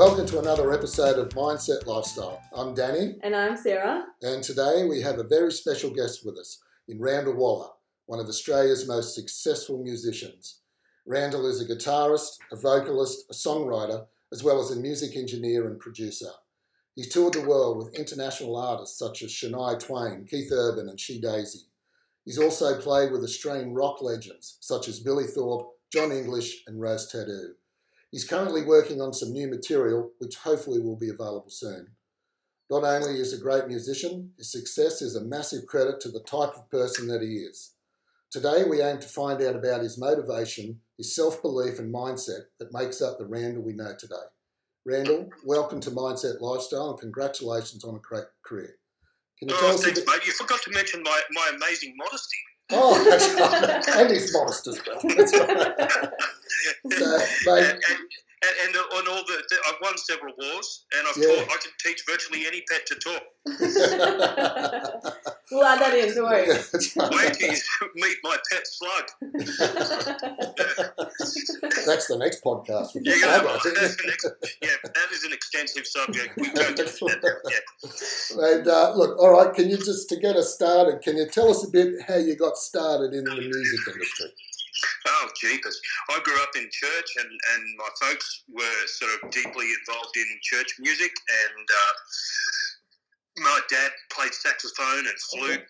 Welcome to another episode of Mindset Lifestyle. I'm Danny, And I'm Sarah. and today we have a very special guest with us in Randall Waller, one of Australia's most successful musicians. Randall is a guitarist, a vocalist, a songwriter, as well as a music engineer and producer. He's toured the world with international artists such as Shania Twain, Keith Urban, and SheDaisy. He's also played with Australian rock legends such as Billy Thorpe, Jon English, and Rose Tattoo. He's currently working on some new material, which hopefully will be available soon. Not only is he a great musician, his success is a massive credit to the type of person that he is. Today, we aim to find out about his motivation, his self belief, and mindset that makes up the Randall we know today. Randall, welcome to Mindset Lifestyle and congratulations on a great career. Can you oh, tell Oh, us a thanks, bit? mate. You forgot to mention my, my amazing modesty. Oh, that's right. And he's modest as well. That's right. So, and, and, and, and on all the, the, I've won several wars, and I've Yeah. taught, I can teach virtually any pet to talk. we'll add that in, don't worry. That's right. Wait till you meet my pet slug. That's the next podcast. Yeah, just yeah, had, I well, think. that's an ex- yeah, that is an extensive subject. We don't get to that. Yeah. And uh, look, all right, can you just to get us started, can you tell us a bit how you got started in the music industry? Oh, jeepers. I grew up in church, and, and my folks were sort of deeply involved in church music. And uh, my dad played saxophone and flute,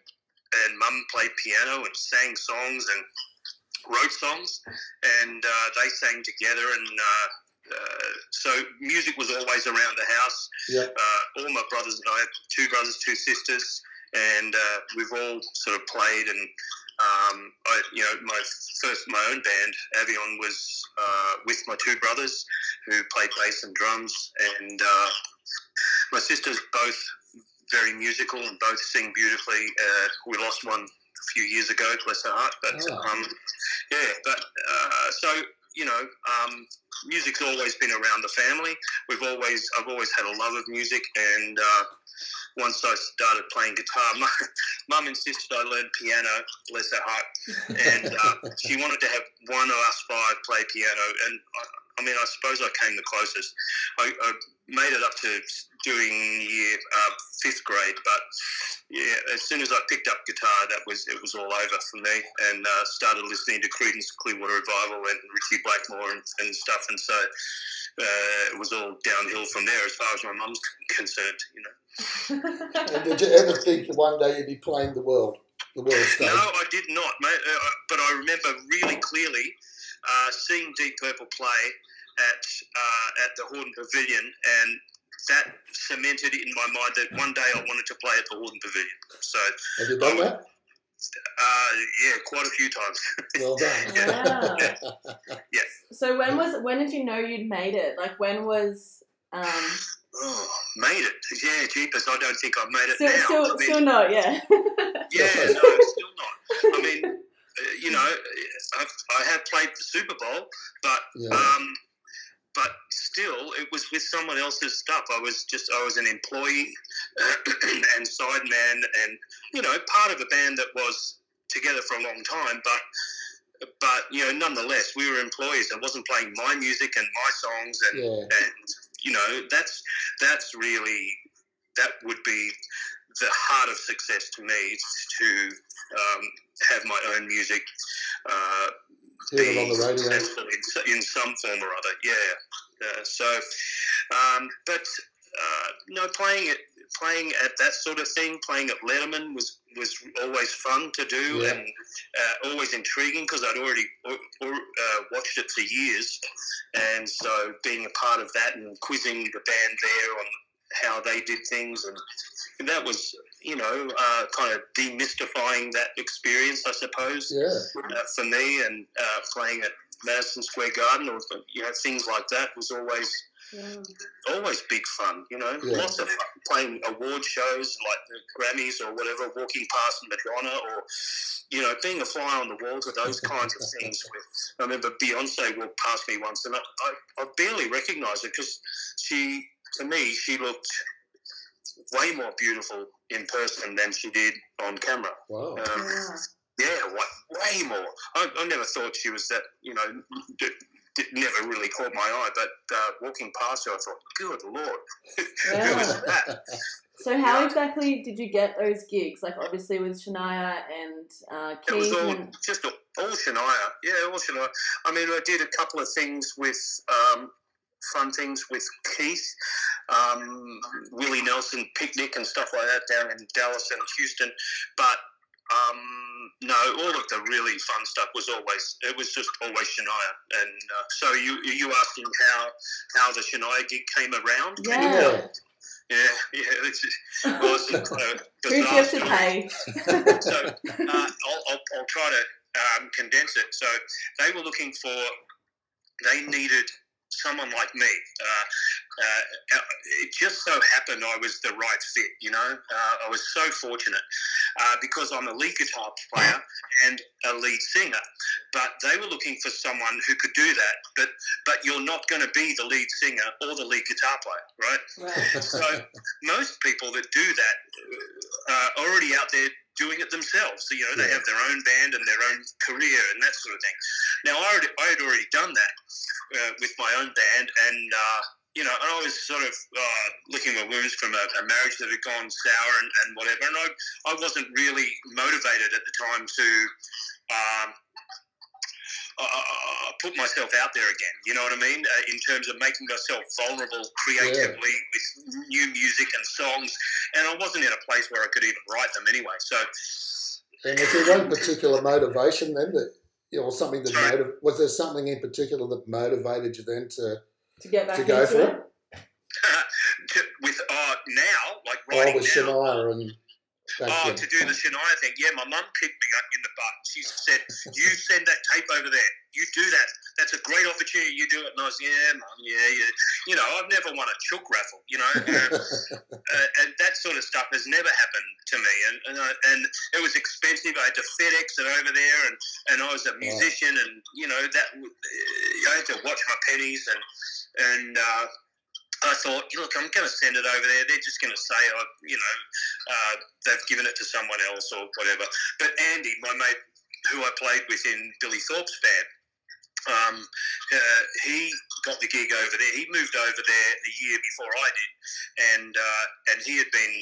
and mum played piano and sang songs and wrote songs. And uh, they sang together. And uh, uh, so music was always around the house. Yeah. Uh, all my brothers and I, two brothers, two sisters, and uh, we've all sort of played and um, I, you know, my first my own band, Avion, was uh, with my two brothers who played bass and drums, and uh, my sisters both very musical and both sing beautifully. Uh, we lost one a few years ago, bless her heart, but Oh. um, yeah, but uh, so you know, um, music's always been around the family. We've always, I've always had a love of music, and uh, once I started playing guitar, my mum insisted I learn piano, bless her heart, and uh, she wanted to have one of us five play piano, and I, mean, I suppose I came the closest. I, I made it up to doing year uh, fifth grade, but yeah, as soon as I picked up guitar, that was it was all over for me, and uh, started listening to Creedence Clearwater Revival and Ritchie Blackmore and, and stuff, and so uh, it was all downhill from there as far as my mum's concerned. You know. And did you ever think that one day you'd be playing the world, the world stage? No, I did not, mate. Uh, but I remember really clearly uh, seeing Deep Purple play at uh, at the Hordern Pavilion, and that cemented in my mind that one day I wanted to play at the Hordern Pavilion. So, Have you done that? uh, yeah, quite a few times. Well done. Yeah. so when was when did you know you'd made it? Like when was um oh, made it. Yeah, jeepers, I don't think I've made it still now. still, I mean, still not, yeah. yeah, no, still not. I mean, uh, you know, I've, I have played the Super Bowl, but Yeah. um, but still, it was with someone else's stuff. I was just I was an employee and sideman, and you know, part of a band that was together for a long time, but. But you know, nonetheless, we were employees. I wasn't playing my music and my songs, and Yeah. and you know, that's that's really that would be the heart of success to me is to um, have my own music uh, Hear it on be successful in, in some form or other. Yeah. Uh, so, um, but uh, no, playing it, playing at that sort of thing, playing at Letterman was was always fun to do Yeah. and uh, always intriguing because I'd already or, or, uh, watched it for years, and so being a part of that and quizzing the band there on how they did things and. And that was, you know, uh, kind of demystifying that experience, I suppose Yeah. uh, for me, and uh, playing at Madison Square Garden or you know things like that was always Yeah. always big fun. You know, Yeah. lots of fun. Playing award shows like the Grammys or whatever, walking past Madonna or you know being a fly on the wall to those kinds of things. With I remember Beyonce walked past me once, and I, I, I barely recognised her because she to me she looked way more beautiful in person than she did on camera. Wow. Um, Yeah. yeah, way, way more. I, I never thought she was that, you know, d- did, never really caught my eye. But uh, walking past her, I thought, "Good lord, who Yeah. was that?" So how Yeah. exactly did you get those gigs? Like obviously with Shania and uh, It was all and just all, all Shania. Yeah, all Shania. I mean, I did a couple of things with um, fun things with Keith, um, Willie Nelson picnic and stuff like that down in Dallas and Houston. But um, no, all of the really fun stuff was always it was just always Shania. And uh, so you you asking how how the Shania gig came around? yeah. yeah, yeah. It's just, well, it's just kind of Who do bizarre to pay? so uh, I'll, I'll, I'll try to um, condense it. So they were looking for, they needed someone like me. Uh, uh, it just so happened I was the right fit, you know. Uh, I was so fortunate uh, because I'm a lead guitar player and a lead singer. But they were looking for someone who could do that. But but you're not going to be the lead singer or the lead guitar player, right? Right. So most people that do that uh, are already out there doing it themselves. So, you know, they Yeah. have their own band and their own career and that sort of thing. Now, I, already, I had already done that uh, with my own band, and uh, you know, and I was sort of uh, licking my wounds from a, a marriage that had gone sour and, and whatever. And I, I wasn't really motivated at the time to. Um, uh, put myself out there again. You know what I mean? Uh, in terms of making myself vulnerable creatively with new music and songs, and I wasn't in a place where I could even write them anyway. So And was there one particular motivation then that, you know, or something that Sorry? motiv- was there something in particular that motivated you then to, To get back to go into for it. it? to, with uh, now, like Oh, writing with now. Shania and back Oh, to do the Shania thing. Yeah, my mum kicked me up in the butt. She said, You send that tape over there. You do that. That's a great opportunity. You do it. And I was, Yeah, mum, yeah, yeah. You know, I've never won a chook raffle, you know. Um, uh, and that sort of stuff has never happened to me. And and, I, and it was expensive. I had to FedEx it over there, and, and I was a musician, and you know that w- I had to watch my pennies, and and uh, I thought, look, I'm going to send it over there. They're just going to say, I, you know, uh, they've given it to someone else or whatever. But Andy, my mate, who I played with in Billy Thorpe's band. Um, uh, he got the gig over there. He moved over there the year before I did, and uh, and he had been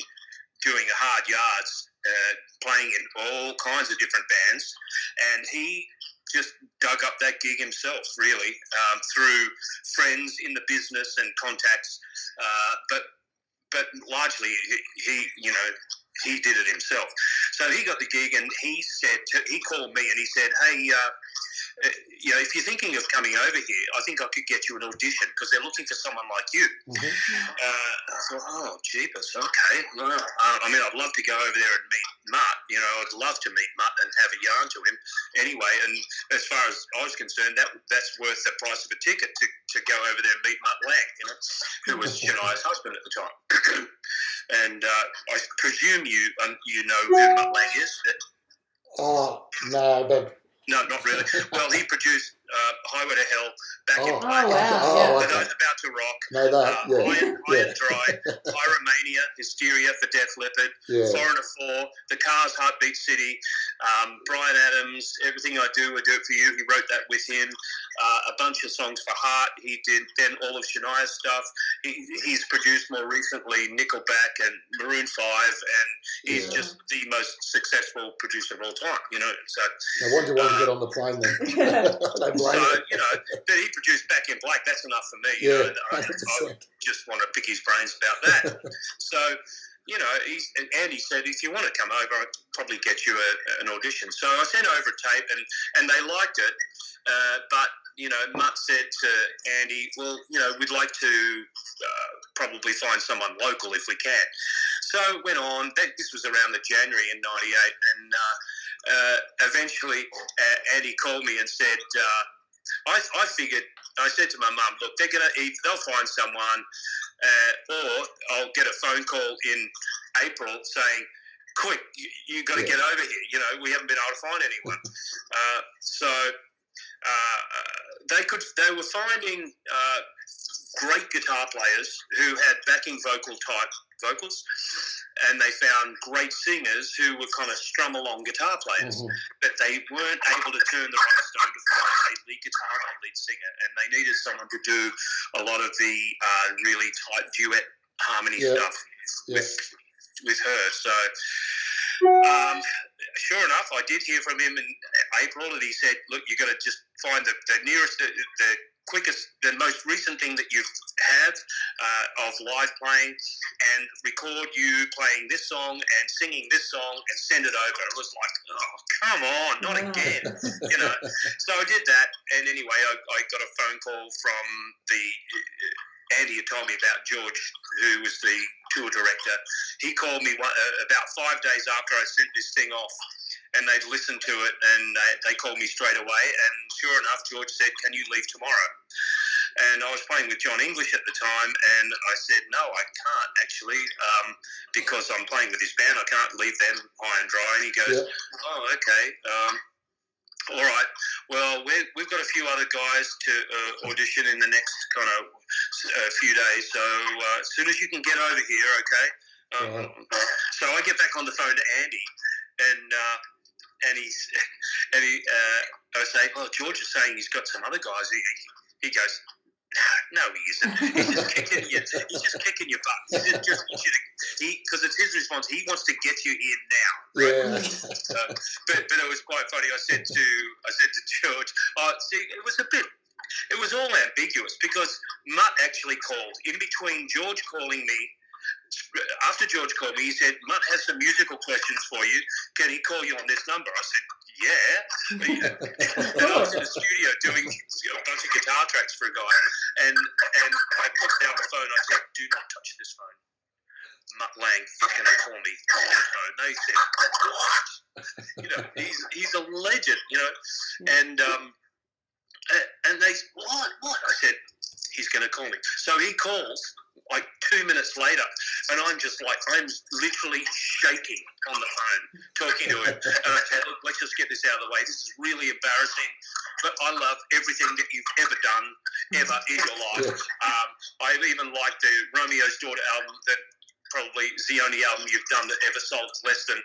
doing hard yards, uh, playing in all kinds of different bands, and he just dug up that gig himself, really, um, through friends in the business and contacts. Uh, but but largely, he, he you know he did it himself. So he got the gig, and he said to, he called me and he said, "Hey, uh, uh, you know, if you're thinking of coming over here, I think I could get you an audition because they're looking for someone like you." Mhm. Uh, I thought, oh, jeepers, okay. Well, uh, I mean, I'd love to go over there and meet Mutt. You know, I'd love to meet Mutt and have yarn to him anyway. And as far as I was concerned, that that's worth the price of a ticket to, to go over there and meet Mutt Lange, you know, who was Shania's husband at the time. and uh, I presume you um, you know who Mutt Lange is. Oh, no, but No, not really. Well, he produced uh, Highway to Hell, Back in Oh. Black, Oh, wow, oh, yeah. For. Those About to Rock, No, that, uh, yeah, High, High yeah, and Dry, Pyromania, Hysteria for Def Leppard, yeah. Foreigner 4, The Cars, Heartbeat City, um, Bryan Adams, Everything I Do, I Do It For You. He wrote that with him. Uh, a bunch of songs for Heart. He did then all of Shania's stuff. He, he's produced more recently Nickelback and Maroon 5, and he's Yeah. just the most successful producer of all time, you know. So, No wonder you want to get on the plane then. I don't blame so you. know, that he produced Back in Black, that's enough for me. You Yeah, know, I, I just want to pick his brains about that. so, you know, he's, and Andy said, if you want to come over, I'd probably get you a, an audition. So I sent over a tape, and, and they liked it. Uh, but, you know, Mutt said to Andy, well, you know, we'd like to uh, probably find someone local if we can. So went on. That, this was around the January in 98. And uh, eventually, uh, Andy called me and said, uh, I, I figured, I said to my mum, look, they're going to, eat, they'll find someone, uh, or I'll get a phone call in April saying, quick, you, you got to Yeah. get over here. You know, we haven't been able to find anyone. uh, so uh, they could, they were finding uh, great guitar players who had backing vocal type vocals. and they found great singers who were kind of strum along guitar players, Mhm. but they weren't able to turn the right stone to find a lead guitar and lead singer, and they needed someone to do a lot of the uh, really tight duet harmony Yeah. stuff Yeah. with with her. So. Um, sure enough, I did hear from him in April, and he said, "Look, you've got to just find the, the nearest, the, the quickest, the most recent thing that you have uh, of live playing, and record you playing this song and singing this song and send it over." It was like, "Oh, come on, not again," you know. So I did that, and anyway, I, I got a phone call from the. Andy had told me about George, who was the tour director. He called me one, uh, about five days after I sent this thing off, and they'd listened to it, and they, they called me straight away. And sure enough, George said, "Can you leave tomorrow?" And I was playing with John English at the time, and I said, "No, I can't actually, um, because I'm playing with this band. I can't leave them high and dry." And he goes, Yeah. "Oh, okay." Um, all right. Well, we're, we've got a few other guys to uh, audition in the next kind of uh, few days. So uh, as soon as you can get over here, okay. Um, So I get back on the phone to Andy, and uh, and he's and he uh, I say, well, George is saying he's got some other guys. He, he goes. No, he isn't. He's just kicking you. He's just kicking your butt. He just, wants you to. He because it's his response. He wants to get you here now. Yeah. So, but, but it was quite funny. I said to I said to George, oh, see, it was a bit, it was all ambiguous because Mutt actually called in between George calling me. After George called me, he said, "Mutt has some musical questions for you. Can he call you on this number?" I said, "Yeah." and I was in the studio doing a bunch of guitar tracks for a guy, and and I put down the phone. I said, "Do not touch this phone." Mutt Lange is going to call me on the phone. They said, "What?" You know, he's he's a legend. You know, and um, and they what what? I said, "He's going to call me." So he calls like two minutes later, and I'm just like I'm literally shaking on the phone talking to him. And I said, "Look, let's just get this out of the way. This is really embarrassing, but I love everything that you've ever done ever in your life." Um, I even like the Romeo's Daughter album that probably is the only album you've done that ever sold less than 100,000.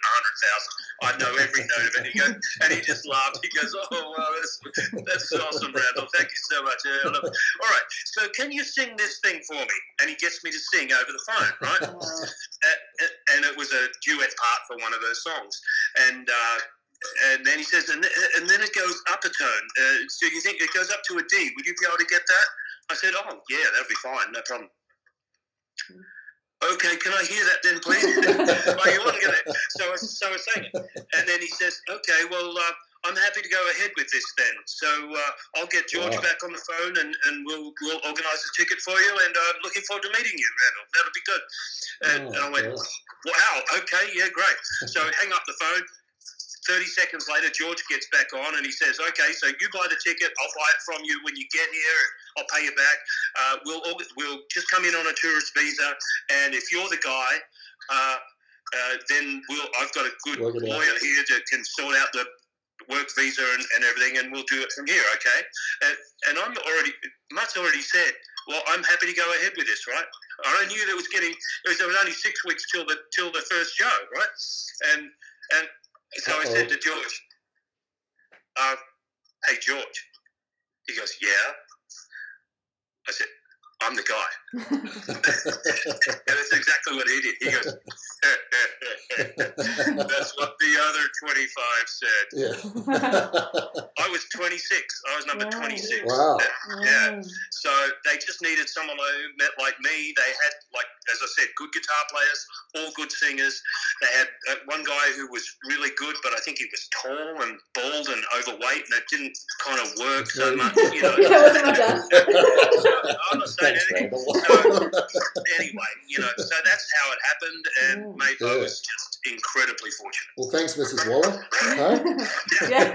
I know every note of it. He goes, and he just laughed. He goes, oh, wow, that's, that's awesome, Randall. Thank you so much. Yeah, I love it." All right, so can you sing this thing for me? And he gets me to sing over the phone, right? Uh, and it was a duet part for one of her songs. And uh, and then he says, and, and then it goes up a tone. Uh, so you think it goes up to a D? Would you be able to get that? I said, oh yeah, that'll be fine, no problem. Okay, can I hear that then, please? oh, you want to get it? So, I- so I sang it, and then he says, okay, well. Uh, I'm happy to go ahead with this then. So uh, I'll get George Wow. back on the phone and, and we'll we'll organise a ticket for you. And I'm uh, looking forward to meeting you, Randall. That'll be good. And, Oh, and I went, gosh. Wow, okay, yeah, great. So hang up the phone. 30 seconds later, George gets back on and he says, Okay, so you buy the ticket. I'll buy it from you when you get here I'll pay you back. Uh, we'll, we'll just come in on a tourist visa. And if you're the guy, uh, uh, then we'll, I've got a good Work it out. lawyer here that can sort out the work visa and, and everything, and we'll do it from here, okay? And, and I'm already, Mutt's already said, well, I'm happy to go ahead with this, right? I knew there was getting, it was, there was only six weeks till the till the first show, right? And and so I said to George, uh, "Hey George," he goes, "Yeah." I said, "I'm the guy," and that's exactly what he did. He goes, "That's what the other 25 said." yeah. I was 26. I was number Wow. 26. Wow. Yeah. So they just needed someone who met like me. They had, like, as I said, good guitar players, all good singers. They had uh, one guy who was really good, but I think he was tall and bald and overweight, and it didn't kind of work so much, you know. That wasn't my dad. I'm not saying Thanks, anything. Randall. Anyway, you know, so that's how it happened, and Mm. mate, I was just incredibly fortunate. well, thanks, Mrs. Waller. Huh? yeah.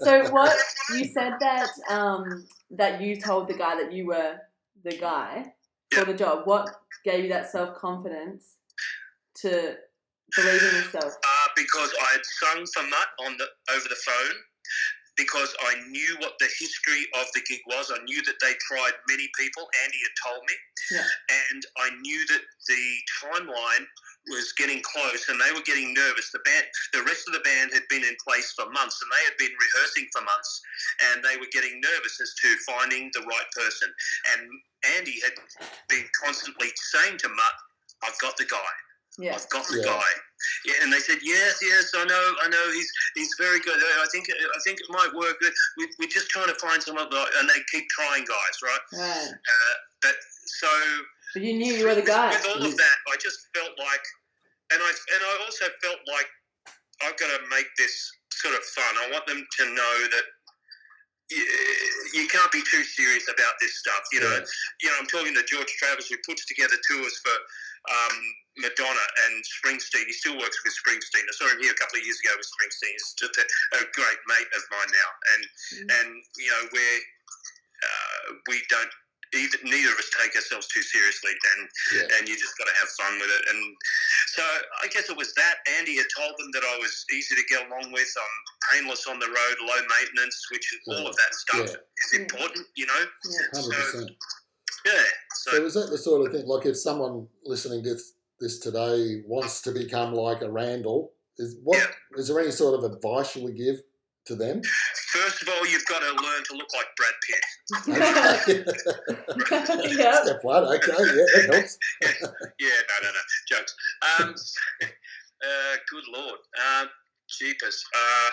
So what you said that um that you told the guy that you were the guy for the job. What gave you that self confidence to believe in yourself? uh, because I had sung for Mutt on the over the phone. because I knew what the history of the gig was. I knew that they tried many people. Andy had told me, Yeah. and I knew that the timeline was getting close, and they were getting nervous. The band, the rest of the band, had been in place for months, and they had been rehearsing for months, and they were getting nervous as to finding the right person. And Andy had been constantly saying to Mutt, "I've got the guy." Yeah. I've got the Yeah. guy. Yeah, and they said, yes, yes, I know, I know, he's he's very good. I think I think it might work. We, we're just trying to find someone, and they keep trying guys, right? Right. Uh, but so But you knew you were the guy. with all of that, I just felt like, and I and I also felt like I've got to make this sort of fun. I want them to know that. You, you can't be too serious about this stuff, you know. Yeah. You know, I'm talking to George Travis, who puts together tours for um, Madonna and Springsteen. He still works with Springsteen. I saw him here a couple of years ago with Springsteen. He's just a, a great mate of mine now, and Mm. and you know we're uh, we don't either neither of us take ourselves too seriously, and Yeah. and you just got to have fun with it. And so I guess it was that Andy had told them that I was easy to get along with. I'm painless on the road, low maintenance, which is all of that stuff Yeah. is important, you know. Yeah. Hundred percent. Yeah. So So is that the sort of thing? Like, if someone listening to this, this today wants to become like a Randall, is what is there any sort of advice you would give to them? first of all, you've got to learn to look like Brad Pitt. Okay. yeah. Step one. Okay. Yeah, that helps. Yeah, no, no, no, jokes. Um, uh, good lord, uh, jeepers. Uh,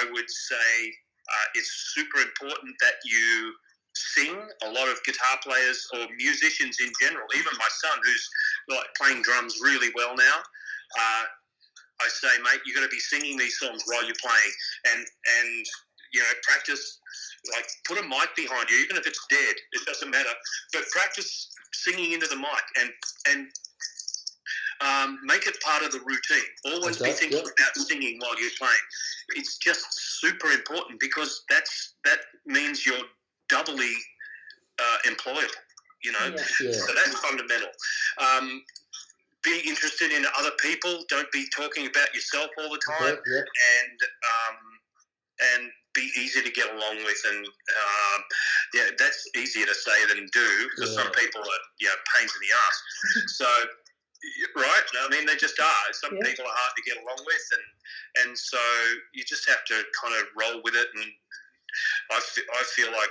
I would say uh, it's super important that you sing. A lot of guitar players or musicians in general, even my son, who's like playing drums really well now. I say, mate, you're going to be singing these songs while you're playing, and and you know, practice. Like, put a mic behind you, even if it's dead. It doesn't matter. But practice singing into the mic, and and um, make it part of the routine. Always be thinking yeah. about singing while you're playing. It's just super important because that's that means you're doubly uh, employed. You know, Yeah. Yeah. so that's fundamental. Um, be interested in other people. Don't be talking about yourself all the time, Okay, yeah. and um, and be easy to get along with. And um, yeah, that's easier to say than do because some people are you know pains in the ass. so right, I mean they just are. Some Yeah. people are hard to get along with, and and so you just have to kind of roll with it. And I I feel like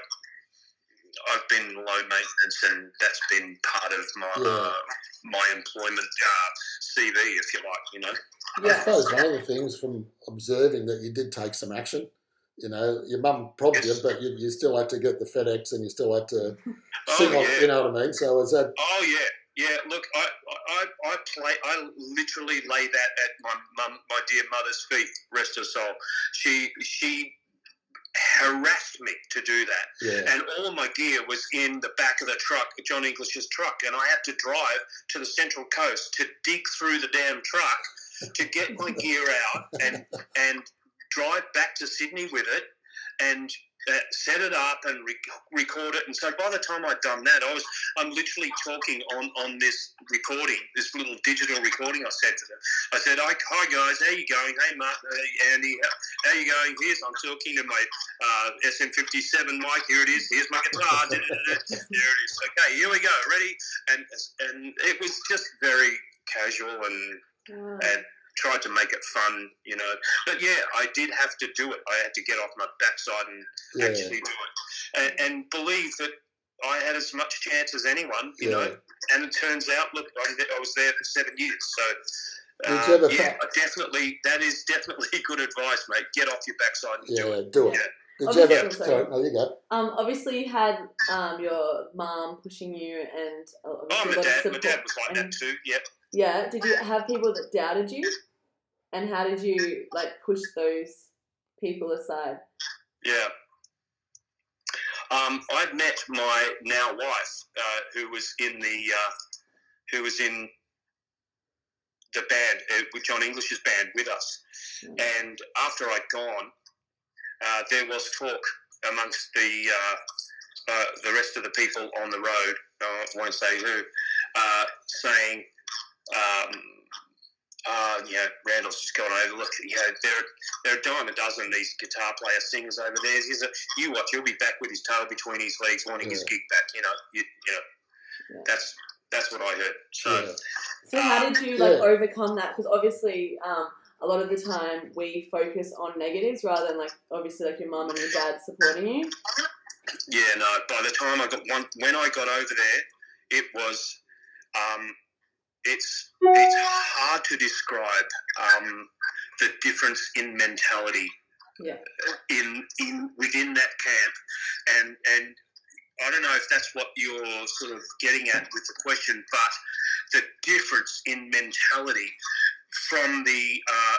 I've been low maintenance, and that's been part of my Yeah. uh, my employment uh, CV, if you like. You know. I Yeah. suppose one of the things from observing that you did take some action. You know, your mum probably Yes. did, but you, you still had to get the FedEx and you still had to Oh, sing on. yeah. You know what I mean? So is that Oh yeah, yeah. Look, I, I, I play. I literally lay that at my mum, my dear mother's feet. Rest her soul. She, she harassed me to do that, yeah? and all my gear was in the back of the truck, Jon English's truck, and I had to drive to the Central Coast to dig through the damn truck to get my gear out and and drive back to Sydney with it and uh, set it up and re- record it. And so by the time I'd done that, I was I'm literally talking on on this recording, this little digital recording. I said to them, I said, "Hi, hi guys, how you going? Hey, Mark, hey, Andy, how, how you going? Here's I'm talking to my uh, SM57 mic. Here it is. Here's my guitar. there it is. Okay, here we go. Ready? And and it was just very casual and Uh, and tried to make it fun, you know. But yeah, I did have to do it. I had to get off my backside and Yeah. actually do it, and, and believe that I had as much chance as anyone, you Yeah. know. And it turns out, look, I, I was there for seven years, so. Did uh, yeah, find- definitely. That is definitely good advice, mate. Get off your backside and do Yeah, it. do it. Yeah. Did you ever? Obviously, Sorry, no, you go. um, obviously you had um, your mom pushing you and uh, Oh, my a lot dad, my dad was like and- that too. Yep. Yeah. Did you have people that doubted you? And how did you like push those people aside? Yeah. Um, I've met my now wife, uh, who was in the, uh, who was in the band, uh, with Jon English's band with us. And after I'd gone, uh, there was talk amongst the uh, uh, the rest of the people on the road. I won't say who, uh, saying um, uh, you know, Randall's just gone over. Look, you know, there, there are a dime a dozen of these guitar player singers over there. He's a, you watch, he'll be back with his tail between his legs, wanting his gig back. You know, you, you know, Yeah. that's that's what I heard. So Yeah. So how did you like Yeah. overcome that? Because obviously, um, a lot of the time we focus on negatives rather than like obviously like your mum and your dad supporting you. yeah, no. By the time I got one, when I got over there, it was, um, it's it's hard to describe um, the difference in mentality Yeah. in in within that camp, and and I don't know if that's what you're sort of getting at with the question, but the difference in mentality from the uh,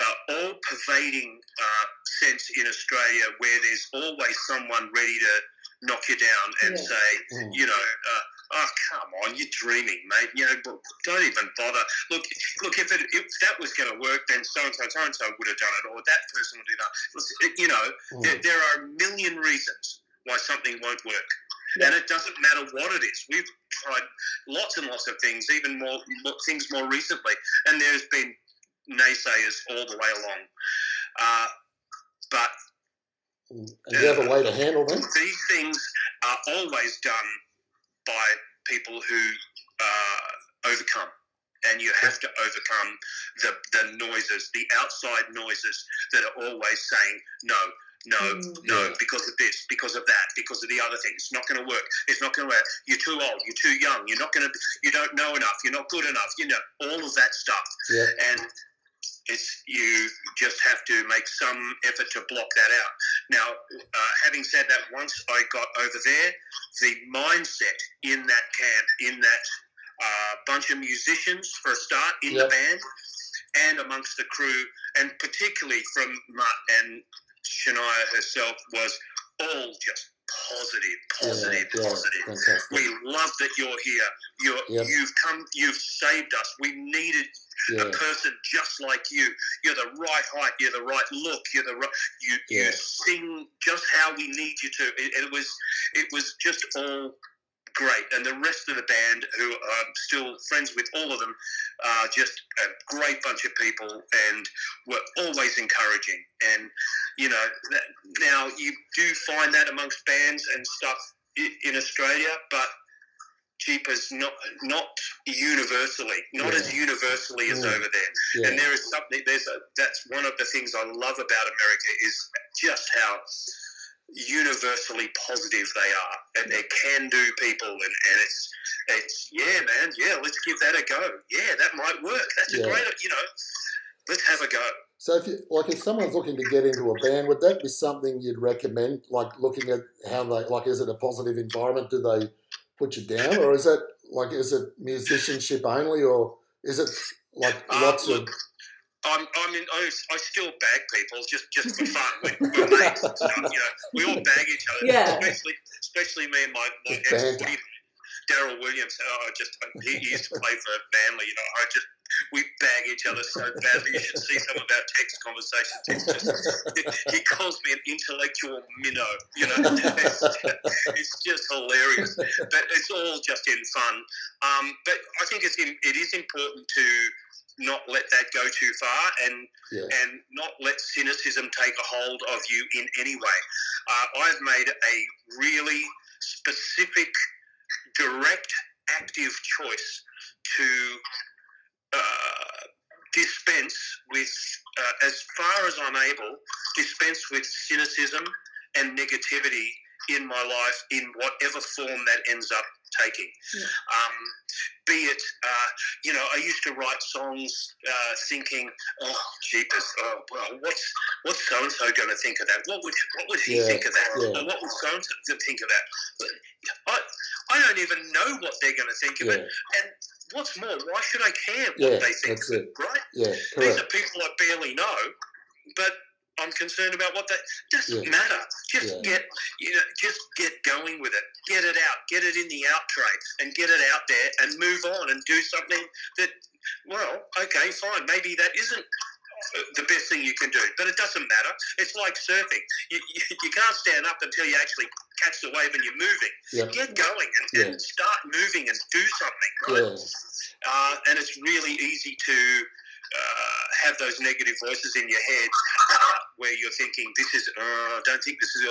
uh, all pervading uh, sense in Australia where there's always someone ready to knock you down and Yeah. say, Mm. you know, uh, oh come on, you're dreaming, mate. You know, don't even bother. Look, look, if it, if that was going to work, then so and so, so and so would have done it, or that person would do that. You know, Mm. there, there are a million reasons why something won't work. Yeah. And it doesn't matter what it is. We've tried lots and lots of things, even more things more recently, and there's been naysayers all the way along. Uh, but. And you have a way to handle them? these things are always done by people who uh, overcome. And you have to overcome the, the noises, the outside noises that are always saying, no, no, Mm. no, Yeah. because of this, because of that, because of the other thing. It's not going to work. It's not going to work. You're too old. You're too young. You're not going to, you don't know enough. You're not good enough. You know, all of that stuff Yeah. and it's you just have to make some effort to block that out. Now, uh, having said that, once I got over there, the mindset in that camp, in that uh, bunch of musicians for a start in Yep. the band, and amongst the crew, and particularly from Mutt and Shania herself, was all just positive, positive, yeah, yeah, positive. fantastic. We love that you're here. You're, Yep. You've come. You've saved us. We needed Yeah, a person just like you. You're the right height. You're the right look. You're the right. You Yeah. you sing just how we need you to. It, it was it was just all great. And the rest of the band, who I'm still friends with, all of them, are just a great bunch of people and were always encouraging. And you know, that, now you do find that amongst bands and stuff in Australia, but Jeepers, not not universally, not Yeah. as universally as over there. yeah, And there is something. There's a. That's one of the things I love about America is just how universally positive they are, and they're can-do people, and, and it's it's yeah, man, yeah, let's give that a go. Yeah, that might work. That's Yeah. a great, you know, let's have a go. So if you like, if someone's looking to get into a band, would that be something you'd recommend? Like looking at how they like, is it a positive environment? Do they put you down, or is it like, is it musicianship only, or is it like Uh, lots of? look, I'm, I mean, I, I still bag people just, just for fun. We're, we're mates and stuff, you know. We all bag each other, Yeah. especially, especially me and my, my Just banter. ex Daryl Williams. Oh, I just he, he used to play for Manly. You know, I just we bag each other so badly. You should see some of our text conversations. It's just, he calls me an intellectual minnow. You know, it's, it's just hilarious. But it's all just in fun. Um, but I think it's in, it is important to not let that go too far and Yeah. and not let cynicism take a hold of you in any way. Uh, I've made a really specific, direct, active choice to uh, dispense with, uh, as far as I'm able, dispense with cynicism and negativity in my life in whatever form that ends up taking. Yeah. Um, be it, uh, you know, I used to write songs uh, thinking, oh, jeepers, oh, well, what's what's so and so going to think of that? What would what would he Yeah, think of that? yeah. What would so and so think of that? But I, I don't even know what they're going to think of Yeah, it. And what's more, why should I care what Yeah, they think that's it. it, right? yeah, These are people I barely know, but I'm concerned about what they doesn't Yeah. matter. Just Yeah. get you know, just get going with it. Get it out. Get it in the out tray and get it out there and move on and do something that well, okay, fine. Maybe that isn't the best thing you can do, but it doesn't matter. It's like surfing. You, you, you can't stand up until you actually catch the wave and you're moving. Yeah. Get going and, Yeah. and start moving and do something, right? Yeah, uh, and it's really easy to uh, have those negative voices in your head uh, where you're thinking, this is, uh, I don't think this is,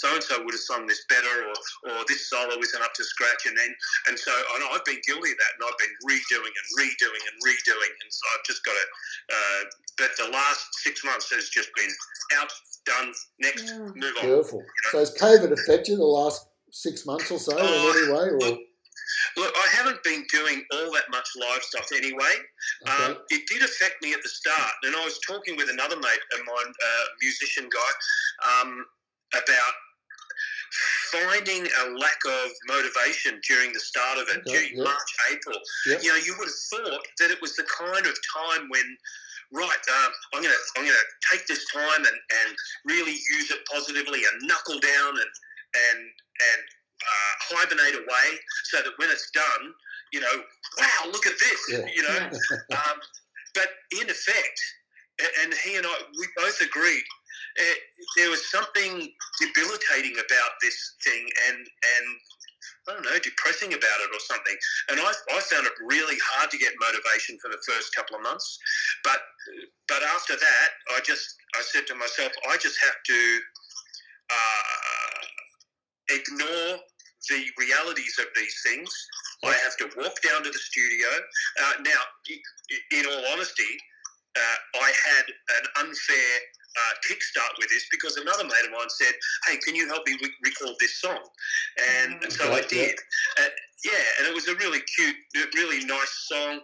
so and so would have sung this better, or, or this solo isn't up to scratch. And then, and so and I've been guilty of that, and I've been redoing and redoing and redoing. And so I've just got to, uh, but the last six months has just been out, done, next, Yeah. move on. Beautiful. So has COVID affected you the last six months or so in Oh, any way? Or look, I haven't been doing all that much live stuff anyway. okay. Um, it did affect me at the start, and I was talking with another mate of mine, uh, musician guy, um, about finding a lack of motivation during the start of it, Okay, during yeah. March, April. Yeah. You know, you would have thought that it was the kind of time when. Right, um, I'm gonna I'm gonna take this time and, and really use it positively and knuckle down and and and uh, hibernate away so that when it's done, you know, wow, look at this, Yeah. you know. Um, but in effect, and he and I, we both agreed, uh, there was something debilitating about this thing, and and I don't know, depressing about it or something. And I, I found it really hard to get motivation for the first couple of months, but but after that, I just I said to myself, I just have to uh, ignore the realities of these things. I have to walk down to the studio. Uh, now, in all honesty, uh, I had an unfair uh, kickstart with this because another mate of mine said, "Hey, can you help me re- record this song?" And Mm. so I Right, yeah. did. Uh, yeah, and it was a really cute, really nice song,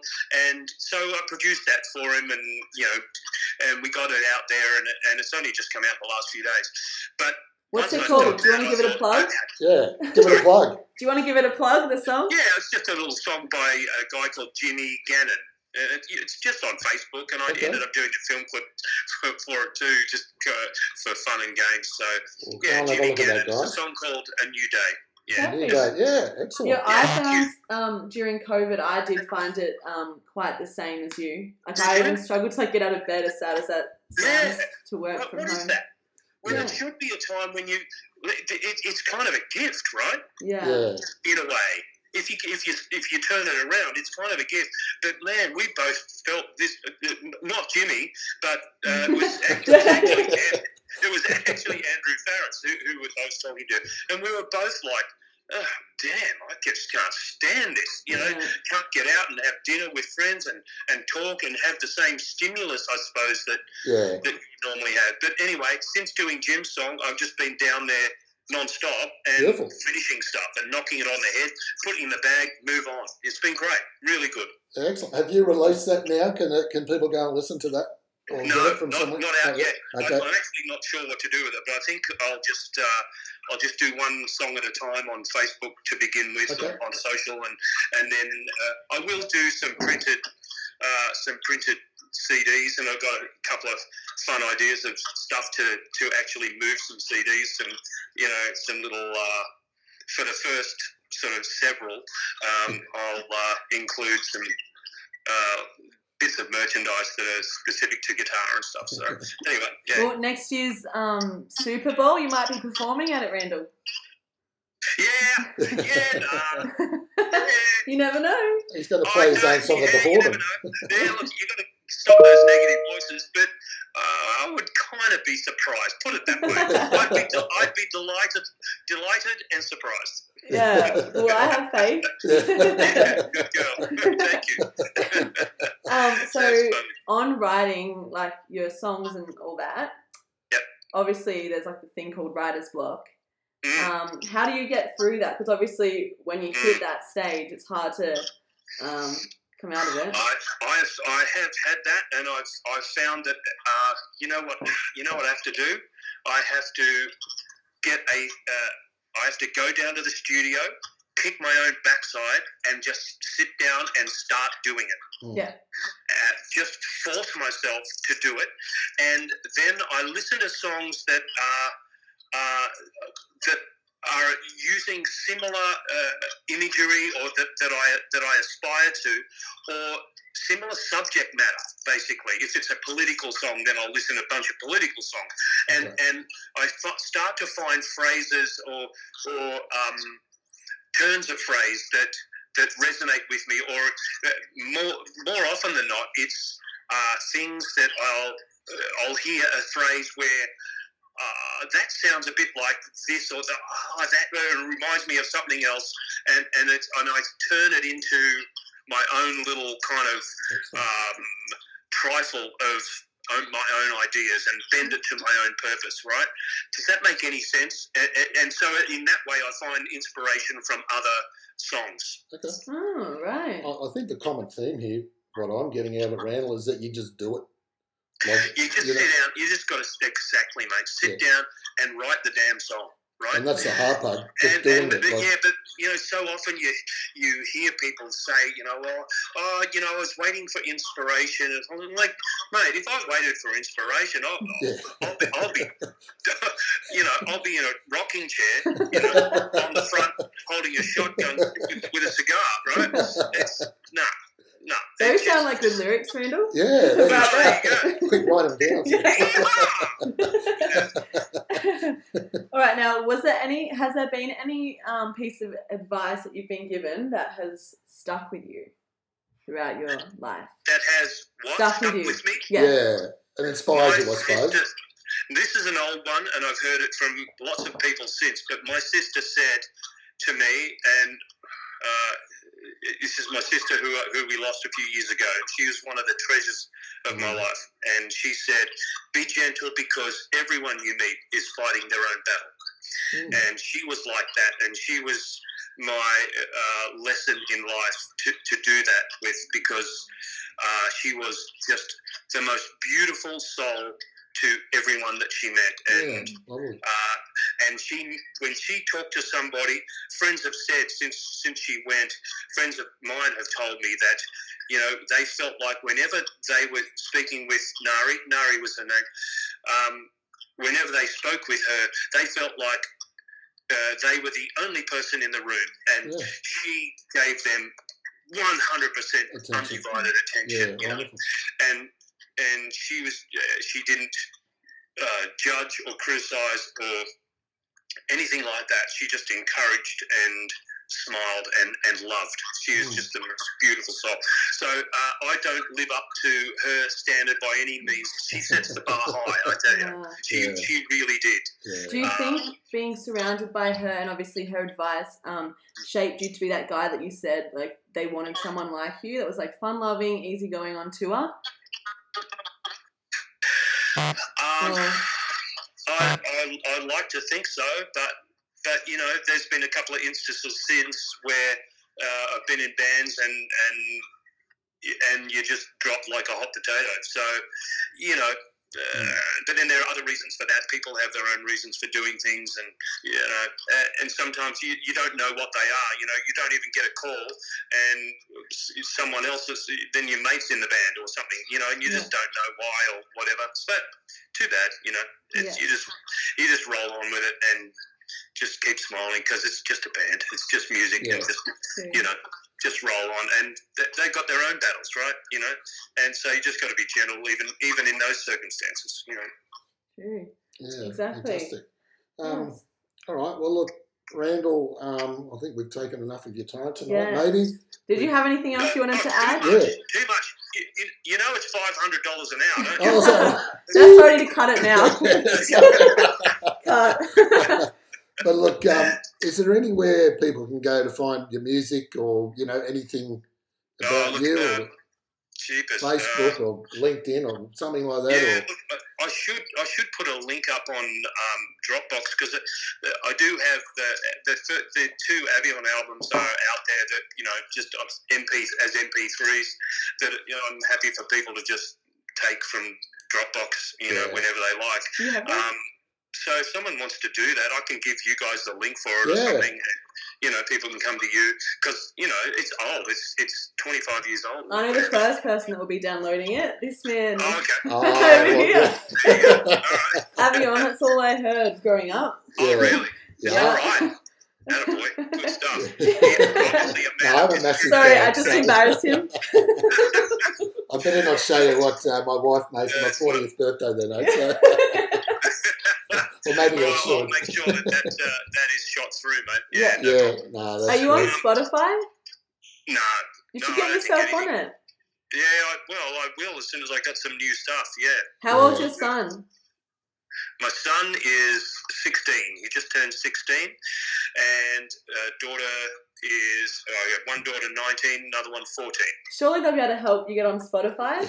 and so I produced that for him, and you know, and we got it out there, and, and it's only just come out in the last few days. But What's it called? Do you want to give it a plug? yeah, give it a plug. Do you want to give it a plug, the song? Yeah, it's just a little song by a guy called Jimmy Gannon. And it's just on Facebook, and I Okay. ended up doing a film clip for, for it too, just uh, for fun and games. So, We'll yeah, go and have a Jimmy Gannon. It's a song called A New Day. Yeah. New day. Yeah, excellent. Yeah, I found um, during COVID, I did find it um, quite the same as you. Like I even struggled to like get out of bed as sad as that sounds Yeah. to work What, from what home. is that? Well, Yeah. it should be a time when you. It, it, it's kind of a gift, right? Yeah. yeah, in a way. If you if you if you turn it around, it's kind of a gift. But man, we both felt this. Uh, not Jimmy, but uh, it was actually, it was actually Andrew Farriss who, who was, I was talking to, and we were both like, oh, "Damn, I just can't stand this." You know, Yeah. can't get out and have dinner with friends and and talk and have the same stimulus, I suppose that yeah. that you normally have. But anyway, since doing Jim's song, I've just been down there non-stop and Beautiful. finishing stuff and knocking it on the head, putting it in the bag, move on. It's been great, really good. Excellent. Have you released that now? Can can people go and listen to that? Or no, get it from not, somewhere? not out Okay. yet. Okay. I, I'm actually not sure what to do with it, but I think I'll just uh, I'll just do one song at a time on Facebook to begin with, Okay. on social, and and then uh, I will do some printed uh, some printed CDs, and I've got a couple of fun ideas of stuff to to actually move some CDs, some you know some little uh, for the first sort of several. Um, I'll uh, include some. Bits of merchandise that are specific to guitar and stuff. So anyway, yeah, Well, next year's um, Super Bowl, you might be performing at it, Randall. yeah, yeah, nah, yeah. You never know. He's going to I play his know, own song at yeah, the you never know. Yeah, look, you've got to stop those negative voices, but uh, I would kind of be surprised. Put it that way. I'd be, de- I'd be delighted, delighted and surprised. Yeah. Well, I have faith. Yeah, good girl. Thank you. Um, so on writing like your songs and all that. Yep. Obviously, there's like the thing called writer's block. Mm. Um, how do you get through that? Because obviously, when you Mm. hit that stage, it's hard to um, come out of it. I, I've, I have had that, and I've, I've found that uh, you know what you know what I have to do. I have to get a. Uh, I have to go down to the studio, kick my own backside, and just sit down and start doing it. Mm. Yeah. Uh, just force myself to do it, and then I listen to songs that are uh, that are using similar uh, imagery or that, that I that I aspire to, or similar subject matter. Basically, if it's a political song, then I'll listen to a bunch of political songs, and Okay. and I f- start to find phrases or or um, turns of phrase that that resonate with me, or uh, more more often than not, it's uh, things that I'll uh, I'll hear a phrase where uh, that sounds a bit like this or that. Oh, that uh, reminds me of something else, and and it's and I turn it into my own little kind of um, trifle of own, my own ideas and bend it to my own purpose, right? Does that make any sense? And, and so, in that way, I find inspiration from other songs. Okay. Oh, right. I, I think the common theme here, what I'm getting out of it, Randall, is that you just do it. Like, You just you know, sit down. You just got to exactly, mate. Sit down and write the damn song, right? and that's the hard part, and, and, but, Like, yeah, but you know, so often you you hear people say, you know, well, oh, you know, I was waiting for inspiration. And I'm like, mate, if I waited for inspiration, I'll, Yeah. I'll, be, I'll be, you know, I'll be in a rocking chair, you know, on the front, holding a shotgun with, a cigar, right? It's no, no. Those sound like the lyrics, Randall. yeah, there About you quick, write them down. All right. Now, was there any? Has there been any um, piece of advice that you've been given that has stuck with you throughout your life? that has what Stuck stuck, with you. with me. Yes. Yeah, and inspires you, I suppose. sister- this is an old one, and I've heard it from lots of people since. But my sister said to me, and uh, this is my sister who who we lost a few years ago. She was one of the treasures of my Mhm. life, and she said, "Be gentle because everyone you meet is fighting their own battle." Mm. and she was like that, and she was my uh, lesson in life to, to do that with because uh, she was just the most beautiful soul to everyone that she met, and lovely. uh, and she when she talked to somebody, friends have said since since she went, friends of mine have told me that you know they felt like whenever they were speaking with Nari, Nari was her name. Um, whenever they spoke with her, they felt like uh, they were the only person in the room, and Yeah, she gave them 100% Attention. undivided yeah, attention. you know, and and she was uh, she didn't uh, judge or criticize or anything like that. She just encouraged and smiled and, and loved. She is Mm. just the most beautiful soul. So uh, I don't live up to her standard by any means. She sets the bar high, I tell you. She, Yeah. she really did. Yeah. do you think being surrounded by her and obviously her advice um, shaped you to be that guy that you said like they wanted someone like you that was like fun loving, easygoing on tour? Um, I, I, I like to think so, but but you know, there's been a couple of instances since where uh, I've been in bands and and and you just drop like a hot potato. So you know. Uh, but then there are other reasons for that. People have their own reasons for doing things, and you know, uh, and sometimes you, you don't know what they are. You know, you don't even get a call, and someone else is then your mates in the band or something. You know, and you just don't know why or whatever. But too bad. You know, it's, Yeah. you just you just roll on with it and just keep smiling because it's just a band. It's just music, Yeah. and just True. you know, just roll on. And they, they've got their own battles, right? You know, and so you just got to be gentle, even even in those circumstances. You know. True. Yeah, Exactly. Fantastic. Um, Yes. All right. Well, look, Randall. Um, I think we've taken enough of your time tonight. Yes. Maybe. Did you have anything else you wanted Not to too add? Much, Yeah. Too much. You, you, you know, it's five hundred dollars an hour, don't you? Oh, sorry. That's already to cut it now. cut. But look, um, is there anywhere people can go to find your music or you know anything Oh, about look, you uh, or Cheapest. Facebook or LinkedIn or something like that? Yeah, Or, look, I- I should I should put a link up on um, Dropbox because I do have the, the fir- the two Avion albums are out there that you know just on MP as MP3s that you know I'm happy for people to just take from Dropbox you know Yeah. whenever they like. Do you have that? Um, so if someone wants to do that, I can give you guys the link for it or Yeah. something. You know, people can come to you because you know it's old. It's it's 25 years old. I know the first person that will be downloading it. This man, Oh, okay. oh, Over well, here. yeah. There. All right. Avion, that's all I heard growing up. Oh, really? Yeah. All right. Attaboy. Good stuff. Yeah. Yeah, obviously a No, I'm a of massive. Sorry, fan, I just embarrassed him. I better not show you what uh, my wife made for my Yeah, well- 40th birthday then, eh? So, or maybe I Well, I'll make sure that that, uh, that is shot through, mate. Yeah. no Yeah, no, that's Are you on. Spotify? No. You No, should I get yourself on it. Yeah, I, well, I will as soon as I got some new stuff. Yeah. How old's your son? My son is 16. He just turned 16, and uh, daughter is oh, yeah, one daughter 19, another one 14. Surely they'll be able to help you get on Spotify.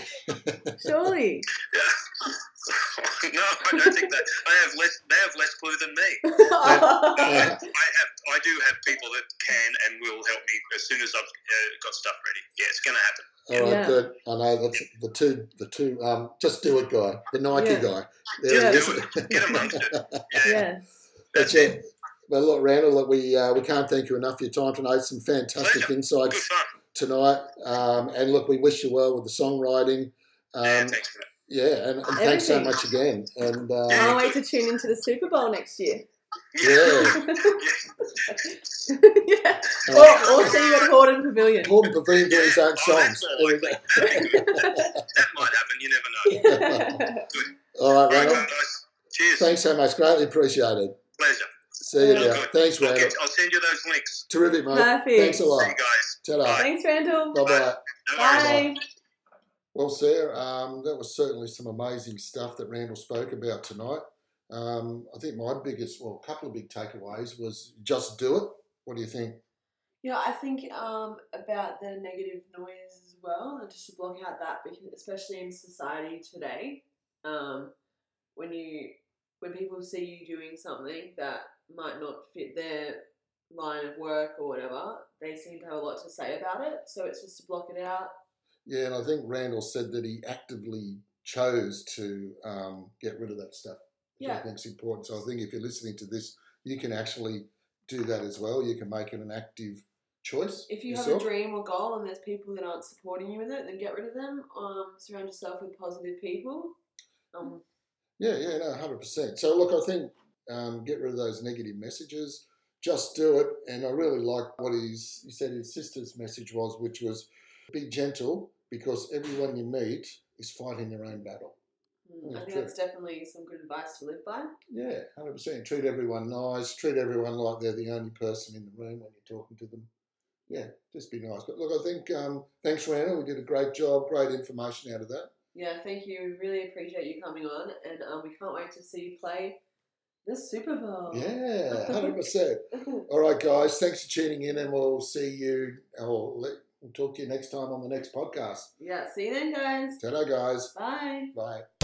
Surely. no, I don't think that. I have less. They have less clue than me. I, I have. I do have people that can and will help me as soon as I've uh, got stuff ready. Yeah, it's going to happen. All right, Yeah. good. I know that's the two, the two, um, just do it guy, the Nike Yeah. guy. Yeah. he is. Do it. Get amongst it. Yeah. yes. That's it. Well, look, Randall, look, we uh, we can't thank you enough for your time tonight. Some fantastic Pleasure. Insights tonight. Um, and look, we wish you well with the songwriting. yeah, Um, thanks, man. Yeah, and, and thanks so much again. And uh, Yeah. Can't wait to tune into the Super Bowl next year. yeah, yeah. uh, Or, or see you at Hordern Pavilion. Hordern Pavilion doing his own Oh, songs. more. That'd be good. that might happen. You never know. All right, All right, Randall. guys. Cheers. Thanks so much. Greatly appreciated. Pleasure. See you Yeah. now. Good. Thanks, I'll, Randall. get, I'll send you those links. Terrific, mate. Perfect. Thanks a See lot. you guys. Ta-da. Thanks, Randall. Bye bye. No worries. Bye. Well, Sarah, um, that was certainly some amazing stuff that Randall spoke about tonight. Um, I think my biggest, well, a couple of big takeaways was just do it. What do you think? Yeah, I think um, about the negative noise as well, and just to block out that, especially in society today, um, when you when people see you doing something that might not fit their line of work or whatever, they seem to have a lot to say about it. So it's just to block it out. Yeah, and I think Randall said that he actively chose to um, get rid of that stuff. I Yeah. think is important. So I think if you're listening to this, you can actually do that as well. You can make it an active choice. If you yourself. have a dream or goal and there's people that aren't supporting you with it, then get rid of them. Um, surround yourself with positive people. Um, Yeah, yeah, no, hundred percent. So look, I think um, get rid of those negative messages. Just do it, and I really like what he's, he said. His sister's message was, which was, be gentle because everyone you meet is fighting their own battle. mm, I think true. that's definitely some good advice to live by. Yeah, hundred percent. Treat everyone nice. Treat everyone like they're the only person in the room when you're talking to them. Yeah, just be nice. But look, I think um, thanks, Randall. We did a great job. Great information out of that. Yeah, thank you. We really appreciate you coming on, and um, we can't wait to see you play the Super Bowl. Yeah, hundred percent. All right, guys. Thanks for tuning in, and we'll see you. Or we'll talk to you next time on the next podcast. yeah, see you then, guys. Ta-da, guys. Bye. Bye.